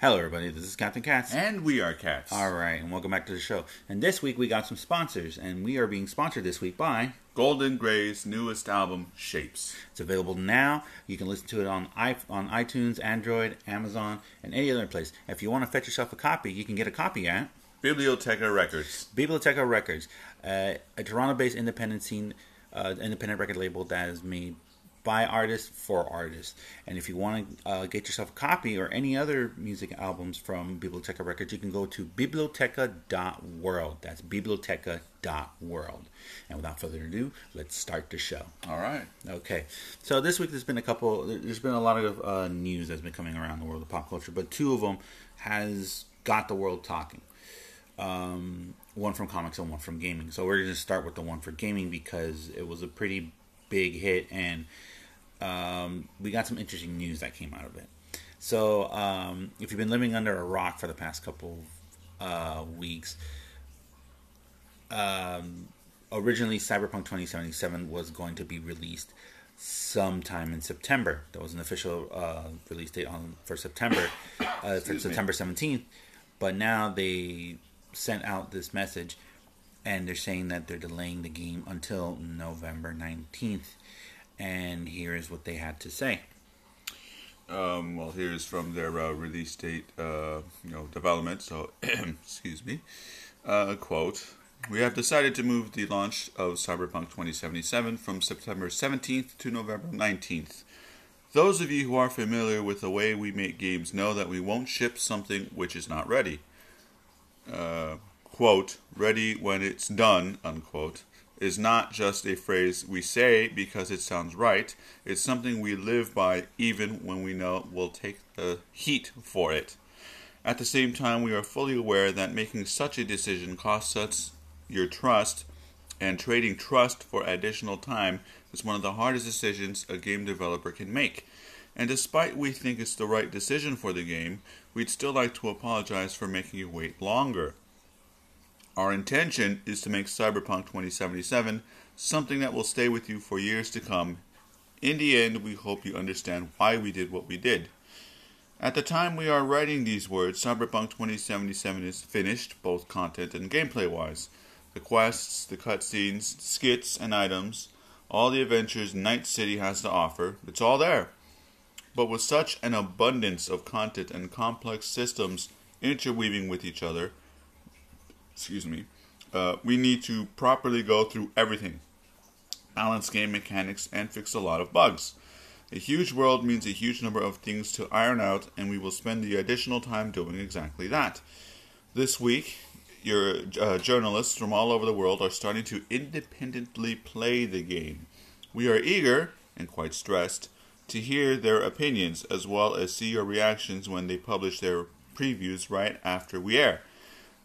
Hello, everybody. This is Captain Cats. And we are cats. All right, and welcome back to the show. And this week we got some sponsors, and we are being sponsored this week by. Golden Gray's newest album, Shapes. It's available now. You can listen to it on i on iTunes, Android, Amazon, and any other place. If you want to fetch yourself a copy, you can get a copy at Biblioteca Records. Biblioteca Records, uh, a Toronto-based independent scene, uh, independent record label that is made by artists for artists. And if you want to uh, get yourself a copy or any other music albums from Biblioteca Records, you can go to biblioteca.world. That's biblioteca.world. And without further ado, let's start the show. All right. Okay. So this week there's been a couple, there's been a lot of uh, news that's been coming around the world of pop culture, but two of them has got the world talking. Um, one from comics and one from gaming. So we're going to start with the one for gaming because it was a pretty big hit and um, we got some interesting news that came out of it. So, um, if you've been living under a rock for the past couple uh, weeks, um, originally Cyberpunk 2077 was going to be released sometime in September. That was an official uh, release date on for September, uh, for September 17th. But now they sent out this message, and they're saying that they're delaying the game until November 19th and here is what they had to say. Um, well, here's from their uh, release date, uh, you know, development. So, excuse me. Uh, quote: We have decided to move the launch of Cyberpunk 2077 from September 17th to November 19th. Those of you who are familiar with the way we make games know that we won't ship something which is not ready. Uh, quote: Ready when it's done. Unquote is not just a phrase we say because it sounds right. It's something we live by even when we know we'll take the heat for it. At the same time, we are fully aware that making such a decision costs us your trust, and trading trust for additional time is one of the hardest decisions a game developer can make. And despite we think it's the right decision for the game, we'd still like to apologize for making you wait longer. Our intention is to make Cyberpunk 2077 something that will stay with you for years to come. In the end, we hope you understand why we did what we did. At the time we are writing these words, Cyberpunk 2077 is finished, both content and gameplay wise. The quests, the cutscenes, skits, and items, all the adventures Night City has to offer, it's all there. But with such an abundance of content and complex systems interweaving with each other, excuse me, uh, we need to properly go through everything, balance game mechanics, and fix a lot of bugs. A huge world means a huge number of things to iron out, and we will spend the additional time doing exactly that. This week, your uh, journalists from all over the world are starting to independently play the game. We are eager, and quite stressed, to hear their opinions as well as see your reactions when they publish their previews right after we air.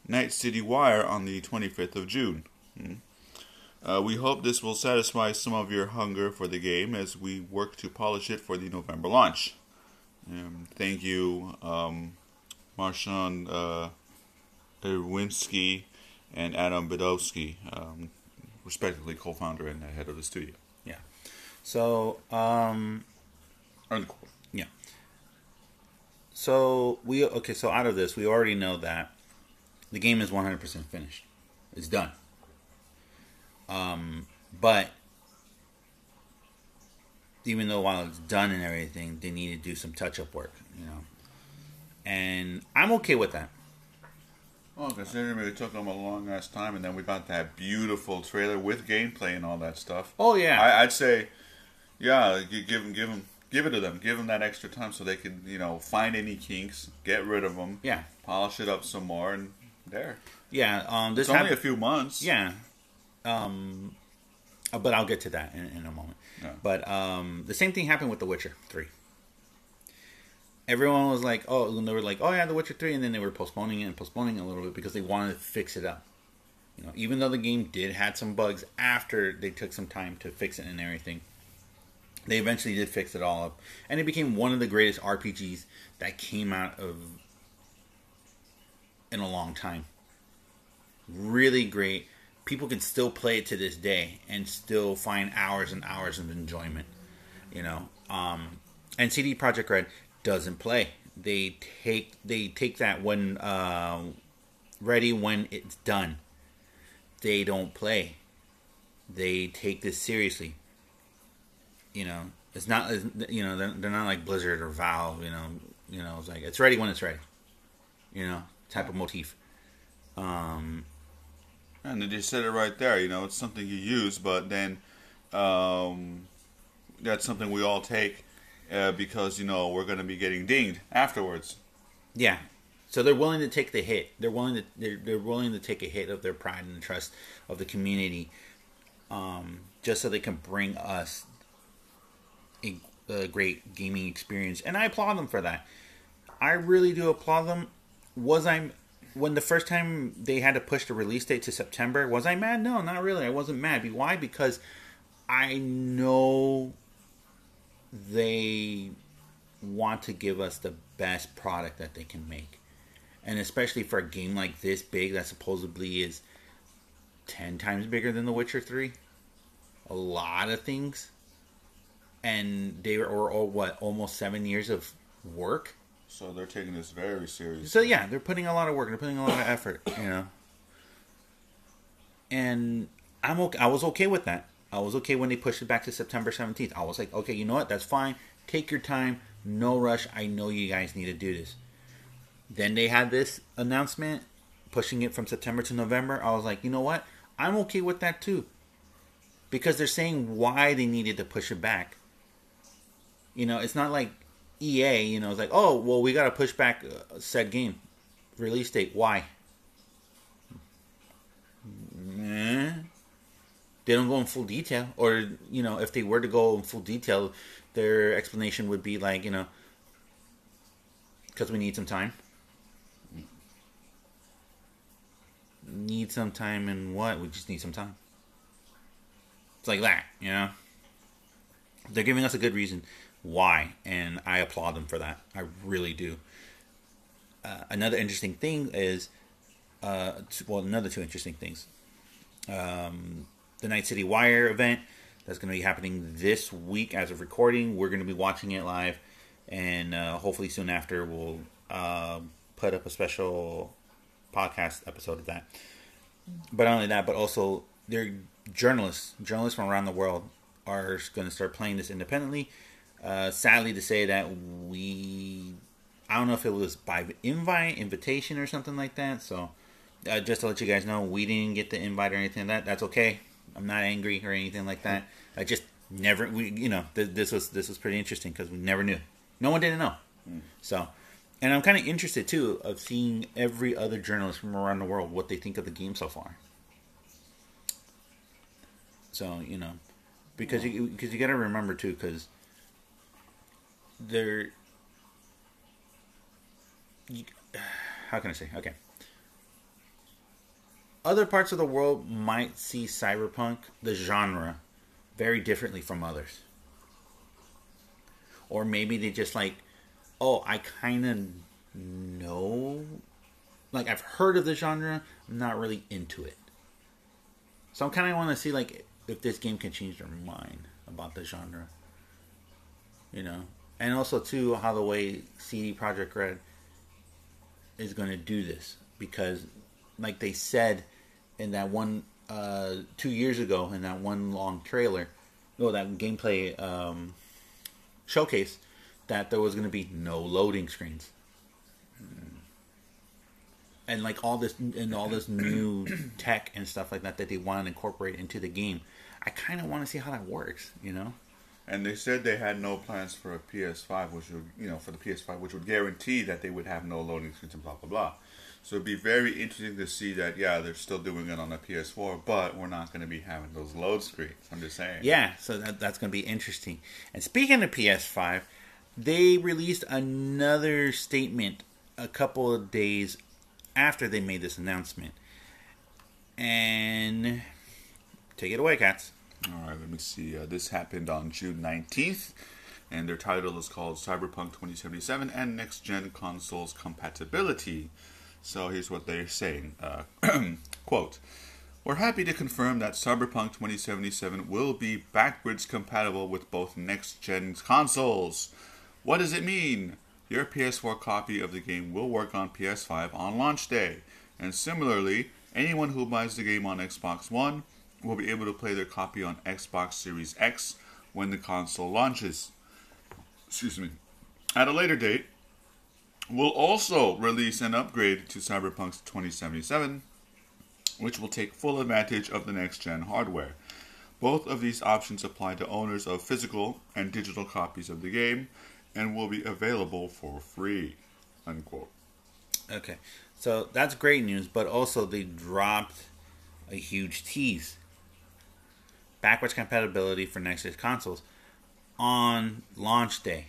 Night City Wire on the 25th of June. Hmm. Uh, we hope this will satisfy some of your hunger for the game as we work to polish it for the November launch. Um, thank you, um, Marcin uh, Iwinski and Adam Badowski, um, respectively co-founder and head of the studio. Yeah. So, um, yeah. So we okay. So out of this, we already know that the game is 100% finished. It's done. Um, but even though while it's done and everything, they need to do some touch-up work, you know. And I'm okay with that. Well, considering it took them a long ass time, and then we got that beautiful trailer with gameplay and all that stuff. Oh yeah, I, would say, yeah, give them, give them, give it to them, give them that extra time so they can, you know, find any kinks, get rid of them, yeah, polish it up some more, and there. Yeah, um, this it's only a few months. Yeah, um, uh, but I'll get to that in, in a moment. Yeah. But um, the same thing happened with The Witcher Three. Everyone was like, "Oh," and they were like, "Oh yeah, The Witcher 3," and then they were postponing it and postponing it a little bit because they wanted to fix it up. You know, even though the game did had some bugs after they took some time to fix it and everything, they eventually did fix it all up, and it became one of the greatest RPGs that came out of in a long time. Really great. People can still play it to this day and still find hours and hours of enjoyment. You know, um, and CD Projekt Red doesn't play they take they take that when uh, ready when it's done. They don't play. They take this seriously. You know, it's not you know they're, they're not like Blizzard or Valve. You know, you know it's like it's ready when it's ready. You know, type of motif. Um, and they just said it right there. You know, it's something you use, but then um, that's something we all take uh, because you know we're going to be getting dinged afterwards. Yeah, so they're willing to take the hit. They're willing to they're, they're willing to take a hit of their pride and the trust of the community, um, just so they can bring us a, a great gaming experience. And I applaud them for that. I really do applaud them. Was I when the first time they had to push the release date to September? Was I mad? No, not really. I wasn't mad. Why? Because I know they want to give us the best product that they can make and especially for a game like this big that supposedly is 10 times bigger than The Witcher 3 a lot of things and they were all what almost 7 years of work so they're taking this very seriously. So yeah they're putting a lot of work they're putting a lot of effort you know. And I'm okay I was okay with that. I was okay when they pushed it back to September 17th I was like okay you know what? That's fine. Take your time. No rush. I know you guys need to do this. Then they had this announcement pushing it from September to November. I was like, you know what? I'm okay with that too. Because they're saying why they needed to push it back. You know, it's not like EA, you know, it's like, oh, well, we got to push back a said game release date. Why? They don't go in full detail. Or, you know, if they were to go in full detail, their explanation would be like, you know, because we need some time. need some time and what? We just need some time. It's like that, you know? They're giving us a good reason why, and I applaud them for that. I really do. Uh, another interesting thing is, uh, well, another two interesting things. Um, the Night City Wire event that's going to be happening this week as of recording. We're going to be watching it live, and uh, hopefully soon after we'll uh, put up a special podcast episode of that. But not only that, but also they're journalists, journalists from around the world are going to start playing this independently. Uh, sadly to say that we, I don't know if it was by invite, invitation, or something like that. So uh, just to let you guys know, we didn't get the invite or anything like that. That's okay. I'm not angry or anything like that. I just never, we, you know, th- this was this was pretty interesting because we never knew. No one didn't know. Mm. So and I'm kind of interested too of seeing every other journalist from around the world what they think of the game so far. So you know, because you because you got to remember too, because they're how can I say okay. Other parts of the world might see cyberpunk, the genre, very differently from others. Or maybe they just like oh, I kind of know, like I've heard of the genre, I'm not really into it. So I'm kind of want to see like if this game can change their mind about the genre, you know, and also too how the way CD Projekt Red is going to do this because, like they said in that one uh, two years ago in that one long trailer, no, that gameplay um, showcase that there was going to be no loading screens. And like all this and all this new tech and stuff like that that they want to incorporate into the game i kind of want to see how that works you know and they said they had no plans for a ps5 which would you know for the ps5 which would guarantee that they would have no loading screens and blah blah blah so it'd be very interesting to see that yeah they're still doing it on the ps4 but we're not going to be having those load screens i'm just saying yeah so that, that's going to be interesting and speaking of ps5 they released another statement a couple of days after they made this announcement. And take it away, cats. All right, let me see. Uh, this happened on June 19th, and their title is called Cyberpunk 2077 and Next Gen Consoles Compatibility. So here's what they're saying uh, Quote, we're happy to confirm that Cyberpunk 2077 will be backwards compatible with both next gen consoles. What does it mean? your PS4 copy of the game will work on PS5 on launch day. And similarly, anyone who buys the game on Xbox One will be able to play their copy on Xbox Series X when the console launches. Excuse me. At a later date, we'll also release an upgrade to Cyberpunk 2077, which will take full advantage of the next gen hardware. Both of these options apply to owners of physical and digital copies of the game and will be available for free. Unquote. Okay, so that's great news, but also they dropped a huge tease. Backwards compatibility for next gen consoles on launch day.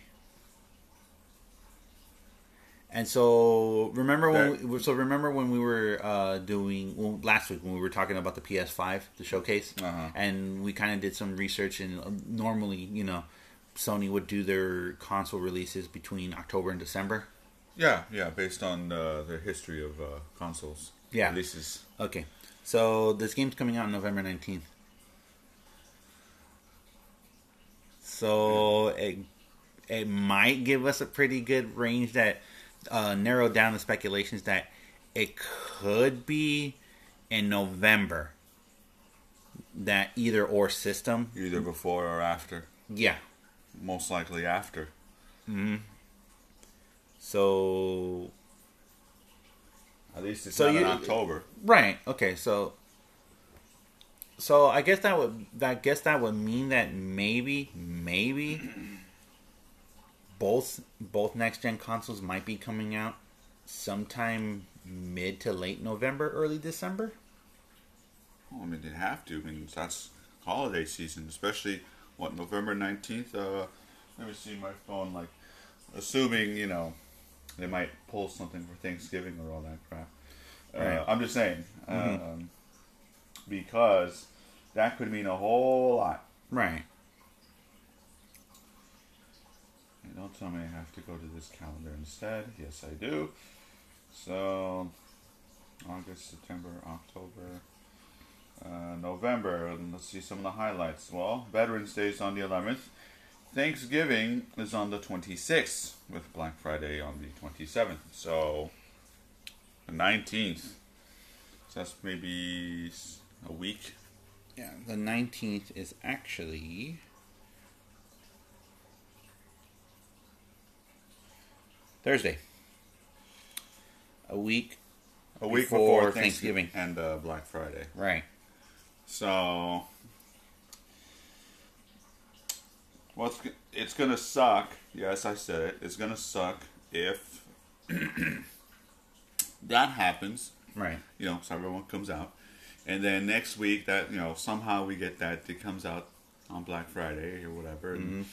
And so remember when we, so remember when we were uh, doing well, last week when we were talking about the PS5 the showcase Uh-huh. and we kind of did some research and uh, normally you know Sony would do their console releases between October and December. Yeah, yeah, based on uh, their history of uh, consoles. Yeah. Releases. Okay, so this game's coming out November nineteenth. So it it might give us a pretty good range that uh, narrowed down the speculations that it could be in November. That either or system, Either before or after. yeah. Most likely after. Hmm. So At least it's So not in October. Right. Okay. So, so I guess that would I guess that would mean that maybe maybe both both next gen consoles might be coming out sometime mid to late November, early December. Well, I mean, they have to. I mean, that's holiday season, especially what November nineteenth. Uh, let me see my phone. Like, assuming you know, they might pull something for Thanksgiving or all that crap. Right. Uh, I'm just saying, um, because that could mean a whole lot. Right. Hey, Don't tell me I have to go to this calendar instead. Yes, I do. So, August, September, October, uh, November. And let's see some of the highlights. Well, Veterans Day is on the 11th. Thanksgiving is on the 26th, with Black Friday on the 27th. So, the 19th. So that's maybe a week. Yeah. The nineteenth is actually. Thursday. A week A week Before before, Thanksgiving. Thanksgiving and uh, Black Friday. Right. So, what's go- it's gonna suck? Yes, I said it. It's gonna suck if that happens. Right. You know, Cyberpunk comes out, and then next week that you know somehow we get that it comes out on Black Friday or whatever. And,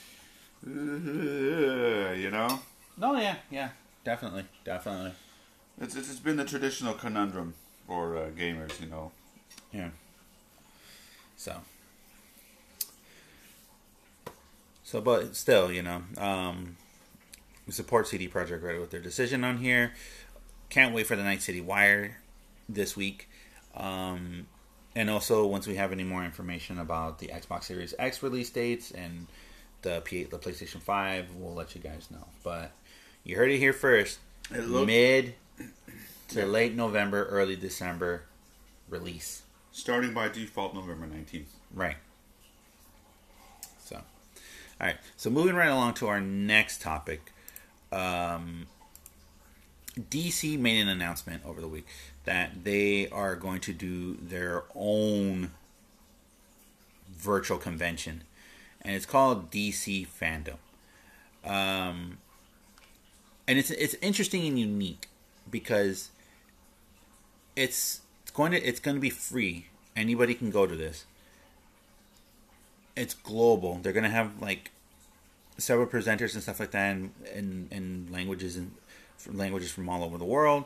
uh, you know, No, yeah, yeah, definitely, definitely. it's it's it's been the traditional conundrum for uh, gamers. You know, Yeah. So. So, but still, you know, um, we support CD Projekt Red with their decision on here. Can't wait for the Night City Wire this week. Um, and also, once we have any more information about the Xbox Series X release dates and the P- the PlayStation Five, we'll let you guys know. But you heard it here first. It look- Mid to late November, early December release. starting by default November nineteenth. Right. So, all right. So moving right along to our next topic, um, DC made an announcement over the week that they are going to do their own virtual convention, and it's called DC Fandom. Um, and it's it's interesting and unique because it's it's going to it's going to be free. Anybody can go to this. It's global. They're going to have like several presenters and stuff like that, and in, in languages and languages from all over the world.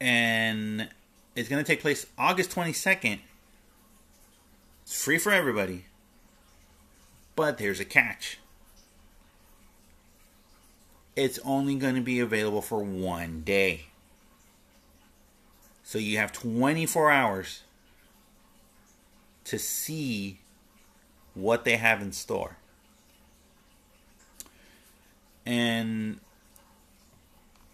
And it's going to take place August twenty second. It's free for everybody, but there's a catch. It's only going to be available for one day. So you have 24 hours to see what they have in store. and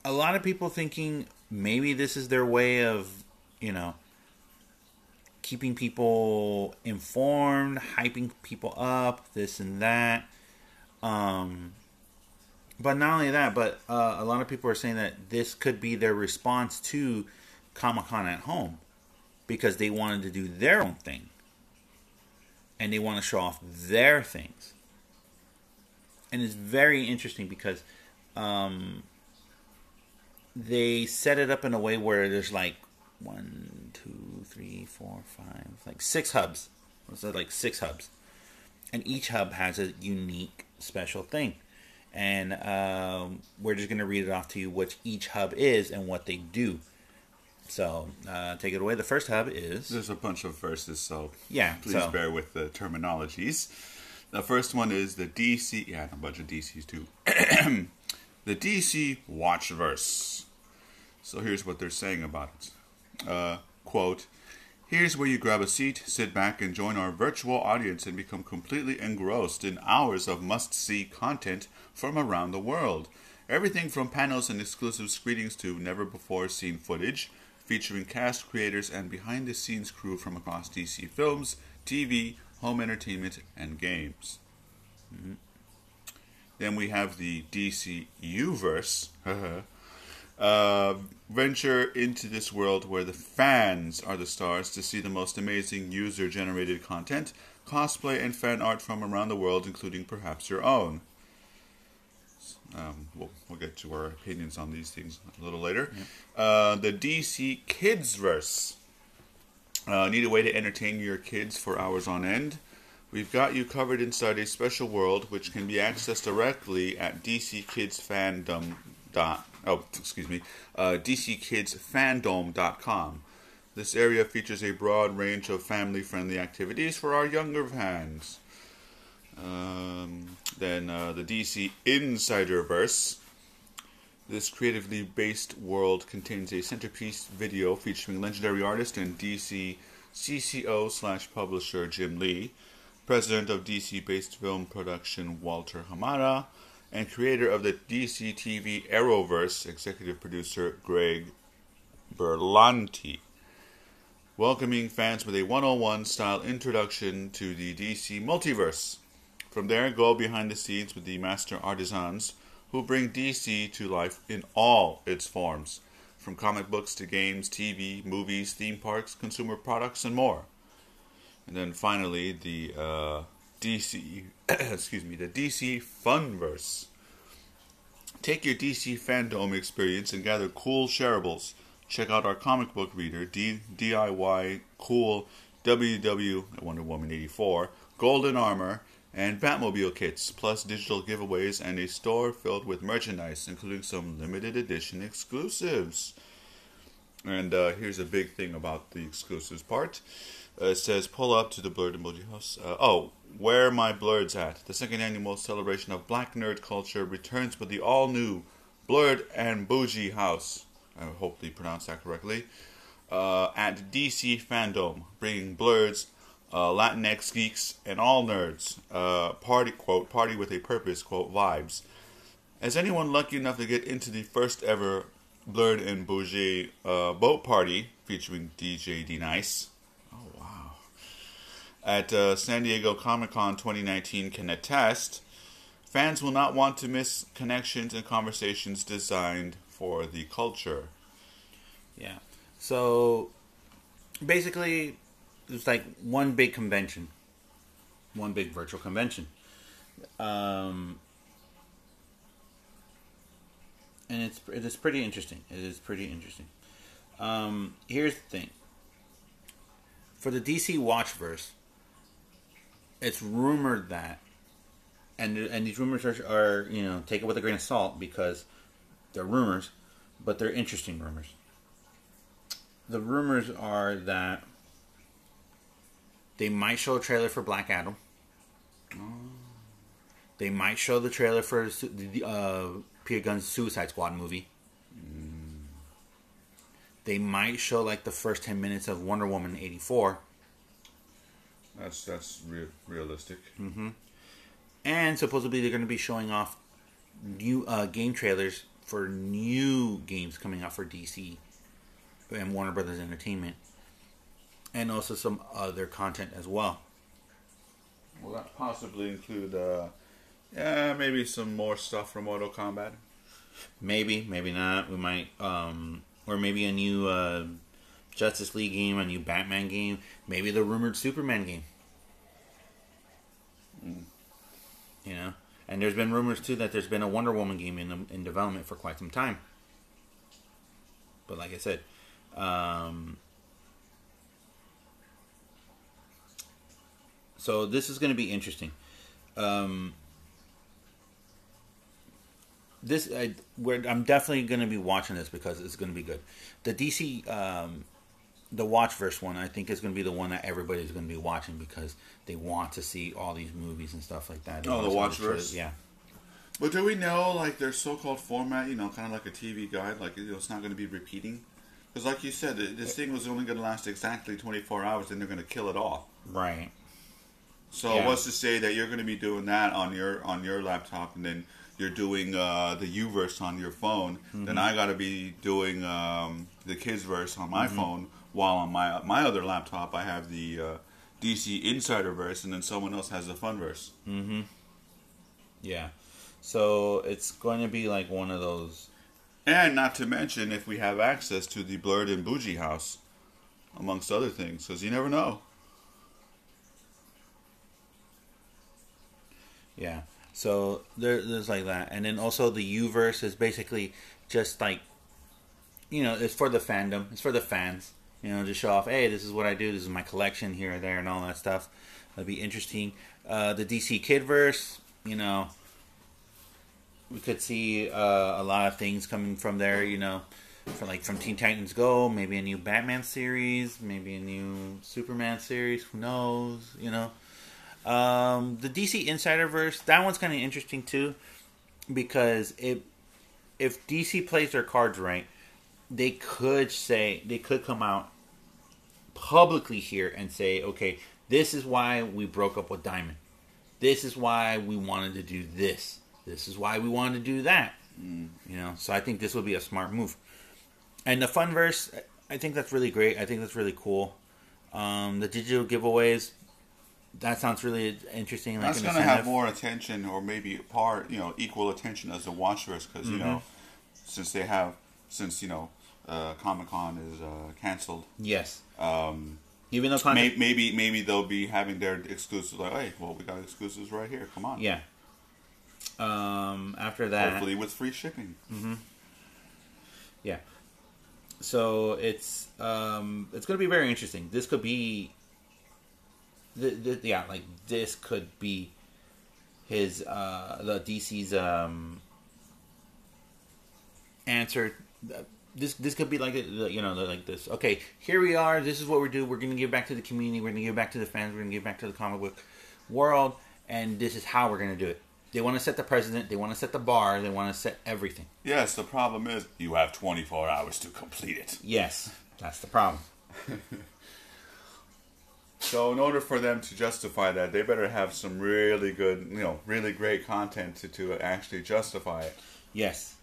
a lot of people thinking maybe this is their way of, you know, keeping people informed, hyping people up, this and that. Um, but not only that, but uh, a lot of people are saying that this could be their response to Comic Con at home because they wanted to do their own thing and they want to show off their things. And it's very interesting because um, they set it up in a way where there's like one, two, three, four, five, like six hubs. So like six hubs, and each hub has a unique special thing. And um, we're just gonna read it off to you which each hub is and what they do. So uh, take it away. The first hub is There's a bunch of verses, so Yeah, please so- bear with the terminologies. The first one is the DC. Yeah, a bunch of DCs too. the DC Watchverse. So here's what they're saying about it. Uh, quote. Here's where you grab a seat, sit back, and join our virtual audience and become completely engrossed in hours of must see content from around the world. Everything from panels and exclusive screenings to never before seen footage featuring cast creators and behind the scenes crew from across DC films, TV, home entertainment, and games. Mhm. Then we have the DC YouVerse. uh, venture into this world where the fans are the stars to see the most amazing user generated content, cosplay, and fan art from around the world, including perhaps your own. Um, we'll, we'll get to our opinions on these things a little later. Uh, the DC Kidsverse. Uh, need a way to entertain your kids for hours on end? We've got you covered inside a special world which can be accessed directly at DC Kids Fandom. Dot, oh, excuse me, uh, DCKidsFandom.com. This area features a broad range of family-friendly activities for our younger fans. Um, then uh, the DC Insiderverse. This creatively based world contains a centerpiece video featuring legendary artist and DC CCO slash publisher Jim Lee, president of DC based film production Walter Hamada, and creator of the DC TV Arrowverse, executive producer Greg Berlanti. Welcoming fans with a 101 style introduction to the DC multiverse. From there, go behind the scenes with the master artisans who bring DC to life in all its forms, from comic books to games, TV, movies, theme parks, consumer products, and more. And then finally, the uh, DC, excuse me, the DC Funverse. Take your DC fandom experience and gather cool shareables. Check out our comic book reader, D- DIY Cool WW Wonder Woman 84, Golden Armor, and Batmobile kits, plus digital giveaways and a store filled with merchandise, including some limited edition exclusives. And uh, here's a big thing about the exclusives part. Uh, says, pull up to the Blerd Emoji House. Uh, oh, where my blerds at? The second annual celebration of black nerd culture returns with the all new Blerd and Boujee House. I hopefully pronounced that correctly. Uh, at DC Fandom, bringing blurs, uh, Latinx geeks, and all nerds. Uh, party quote party with a purpose quote vibes. As anyone lucky enough to get into the first ever Blerd and Boujee uh, boat party featuring DJ D Nice. Oh wow! At uh, San Diego Comic Con 2019 can attest, fans will not want to miss connections and conversations designed for the culture. Yeah. So basically, it's like one big convention, one big virtual convention. Um, and it's it is pretty interesting. It is pretty interesting. Um, here's the thing. For the DC Watchverse, it's rumored that, and and these rumors are, are you know take it with a grain of salt because they're rumors, but they're interesting rumors. The rumors are that they might show a trailer for Black Adam. They might show the trailer for the uh, Peter Gunn's Suicide Squad movie. They might show like the first ten minutes of Wonder Woman eighty four, That's that's re- realistic. and supposedly they're going to be showing off new uh, game trailers for new games coming out for DC and Warner Brothers Entertainment, and also some other content as well. Will that possibly include, uh, yeah, maybe some more stuff from Mortal Kombat? Maybe, maybe not. We might, um, or maybe a new uh, Justice League game, a new Batman game, maybe the rumored Superman game. Mm. You know, and there's been rumors too that there's been a Wonder Woman game in in development for quite some time. But like I said, um, so this is going to be interesting. Um, this I, we're, I'm definitely going to be watching this because it's going to be good. The DC, um, the Watchverse one, I think is going to be the one that everybody's going to be watching because they want to see all these movies and stuff like that. They Oh, the want to see Watchverse? yeah. But do we know, like, their so-called format, you know, kind of like a TV guide, like, you know, it's not going to be repeating? Because, like you said, this thing was only going to last exactly 24 hours, and they're going to kill it off. Right. So Yeah. what's to say that you're going to be doing that on your on your laptop, and then you're doing uh, the YouVerse on your phone? Then I got to be doing um, the Kids Verse on my phone, while on my my other laptop I have the uh, DC Insider Verse, and then someone else has the Funverse. Mhm. Yeah. So it's going to be like one of those. And not to mention if we have access to the Blerd and Boujee house, amongst other things, because you never know. Yeah. So there, there's like that, and then also the YouVerse is basically just like, you know, it's for the fandom, it's for the fans. You know, just show off, hey, this is what I do, this is my collection here, and there, and all that stuff. That'd be interesting. Uh, the DC Kidverse, you know, we could see uh, a lot of things coming from there. You know, for like from Teen Titans Go, maybe a new Batman series, maybe a new Superman series. Who knows? You know. Um, the DC Insiderverse, that one's kind of interesting too, because it, if DC plays their cards right, they could say they could come out publicly here and say, okay, this is why we broke up with Diamond. This is why we wanted to do this. This is why we wanted to do that. You know, so I think this would be a smart move. And the fun verse, I think that's really great. I think that's really cool. Um, the digital giveaways, that sounds really interesting. Like That's going to have more attention, or maybe part, you know, equal attention as the Watchverse, because you know, since they have, since you know, uh, Comic Con is uh, canceled. Yes, Um, even though content, may, maybe maybe they'll be having their exclusives like, hey, well, we got exclusives right here. Come on. yeah. Um, after that, Hopefully with free shipping. Yeah. So it's um, it's going to be very interesting. This could be, the, the, yeah, like this could be his uh, the DC's um, answer. This this could be like you know like this. Okay, here we are. This is what we do. We're going to give back to the community. We're going to give back to the fans. We're going to give back to the comic book world, and this is how we're going to do it. They want to set the president. They want to set the bar. They want to set everything. Yes, the problem is you have 24 hours to complete it. Yes, that's the problem. So in order for them to justify that, they better have some really good, you know, really great content to, to actually justify it. Yes.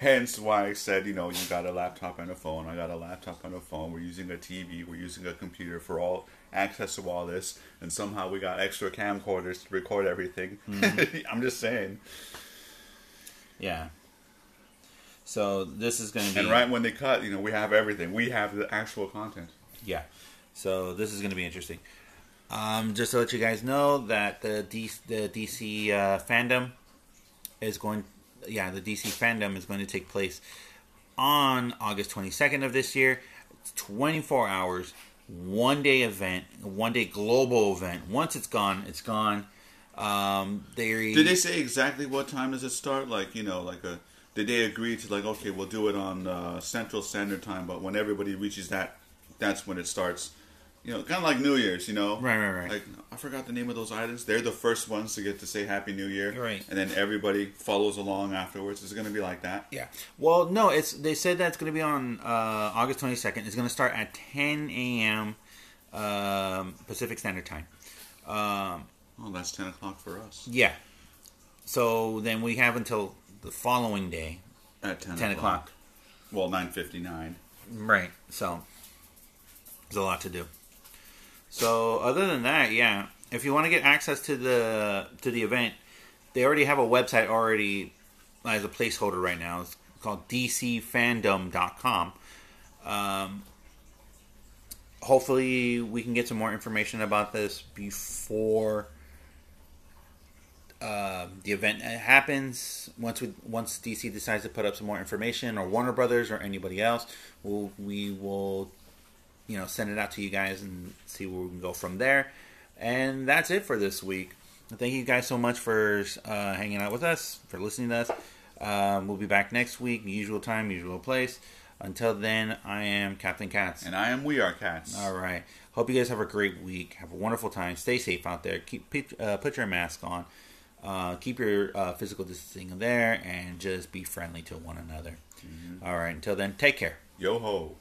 Hence why I said, you know, you got a laptop and a phone. I got a laptop and a phone. We're using a TV. We're using a computer for all access to all this. And somehow we got extra camcorders to record everything. I'm just saying. Yeah. So this is going to be And right when they cut, you know, we have everything. We have the actual content. Yeah. So this is going to be interesting. Um, just to let you guys know that the DC, the DC uh, fandom is going, yeah, the DC fandom is going to take place on August 22nd of this year. It's 24 hours, one day event, one day global event. Once it's gone, it's gone. Um, they Did they say exactly what time does it start? Like, you know, like a. Did they agree to like, okay, we'll do it on uh, Central Standard Time, but when everybody reaches that, that's when it starts. You know, kind of like New Year's. You know, Right, right, right. Like I forgot the name of those items. They're the first ones to get to say Happy New Year, Right. And then everybody follows along afterwards. Is it going to be like that? Yeah. Well, no, it's they said that it's going to be on uh, August 22nd. It's going to start at 10 a.m. Um, Pacific Standard Time. Um, Oh, that's ten o'clock for us. yeah. so then we have until the following day, At 10, 10 o'clock. Well, 9.59. Right. So there's a lot to do. So other than that, yeah, if you want to get access to the to the event, they already have a website already as a placeholder right now. It's called dcfandom.com. Um, hopefully, we can get some more information about this before uh, the event happens. Once we once DC decides to put up some more information, or Warner Brothers, or anybody else, we'll, we will, you know, send it out to you guys and see where we can go from there. And that's it for this week. Thank you guys so much for uh, hanging out with us, for listening to us. Um, we'll be back next week, usual time, usual place. Until then, I am Captain Cats. And I am We Are Cats. All right. Hope you guys have a great week. Have a wonderful time. Stay safe out there. Keep uh, put your mask on. Uh, keep your uh, physical distancing there, and just be friendly to one another. All right. Until then, take care. Yo ho.